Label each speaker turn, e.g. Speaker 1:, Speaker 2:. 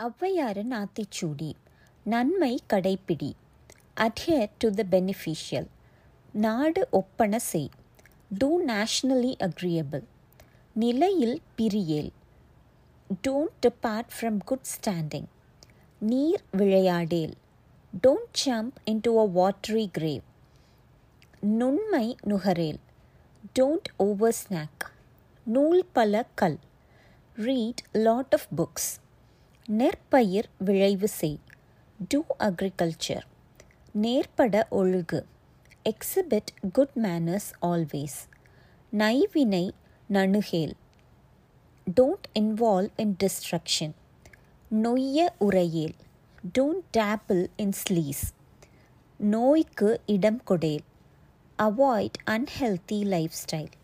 Speaker 1: ஔவையாரின் ஆத்திச்சூடி நன்மை கடைப்பிடி adhere to the beneficial நாடு ஒப்பன செய் do nationally agreeable நிலையில் பிரியேல் don't depart from good standing நீர் விளையாடேல் don't jump into a watery grave நுண்மை நுகரேல் don't oversnack நூல் பல கல் read lot of books நெற்பயிர் விளைவு செய். டூ அக்ரிகல்ச்சர் நேர்பட ஒழுகு. எக்ஸிபிட் குட் மேனர்ஸ் ஆல்வேஸ் நைவினை நணுகேல். டோன்ட் இன்வால்வ் இன் டிஸ்ட்ரக்ஷன் நொய்ய உரையேல். டோன்ட் டேப்பிள் இன் ஸ்லீஸ் நோய்க்கு இடம் கொடேல் அவாய்ட் அன்ஹெல்தி லைஃப் ஸ்டைல்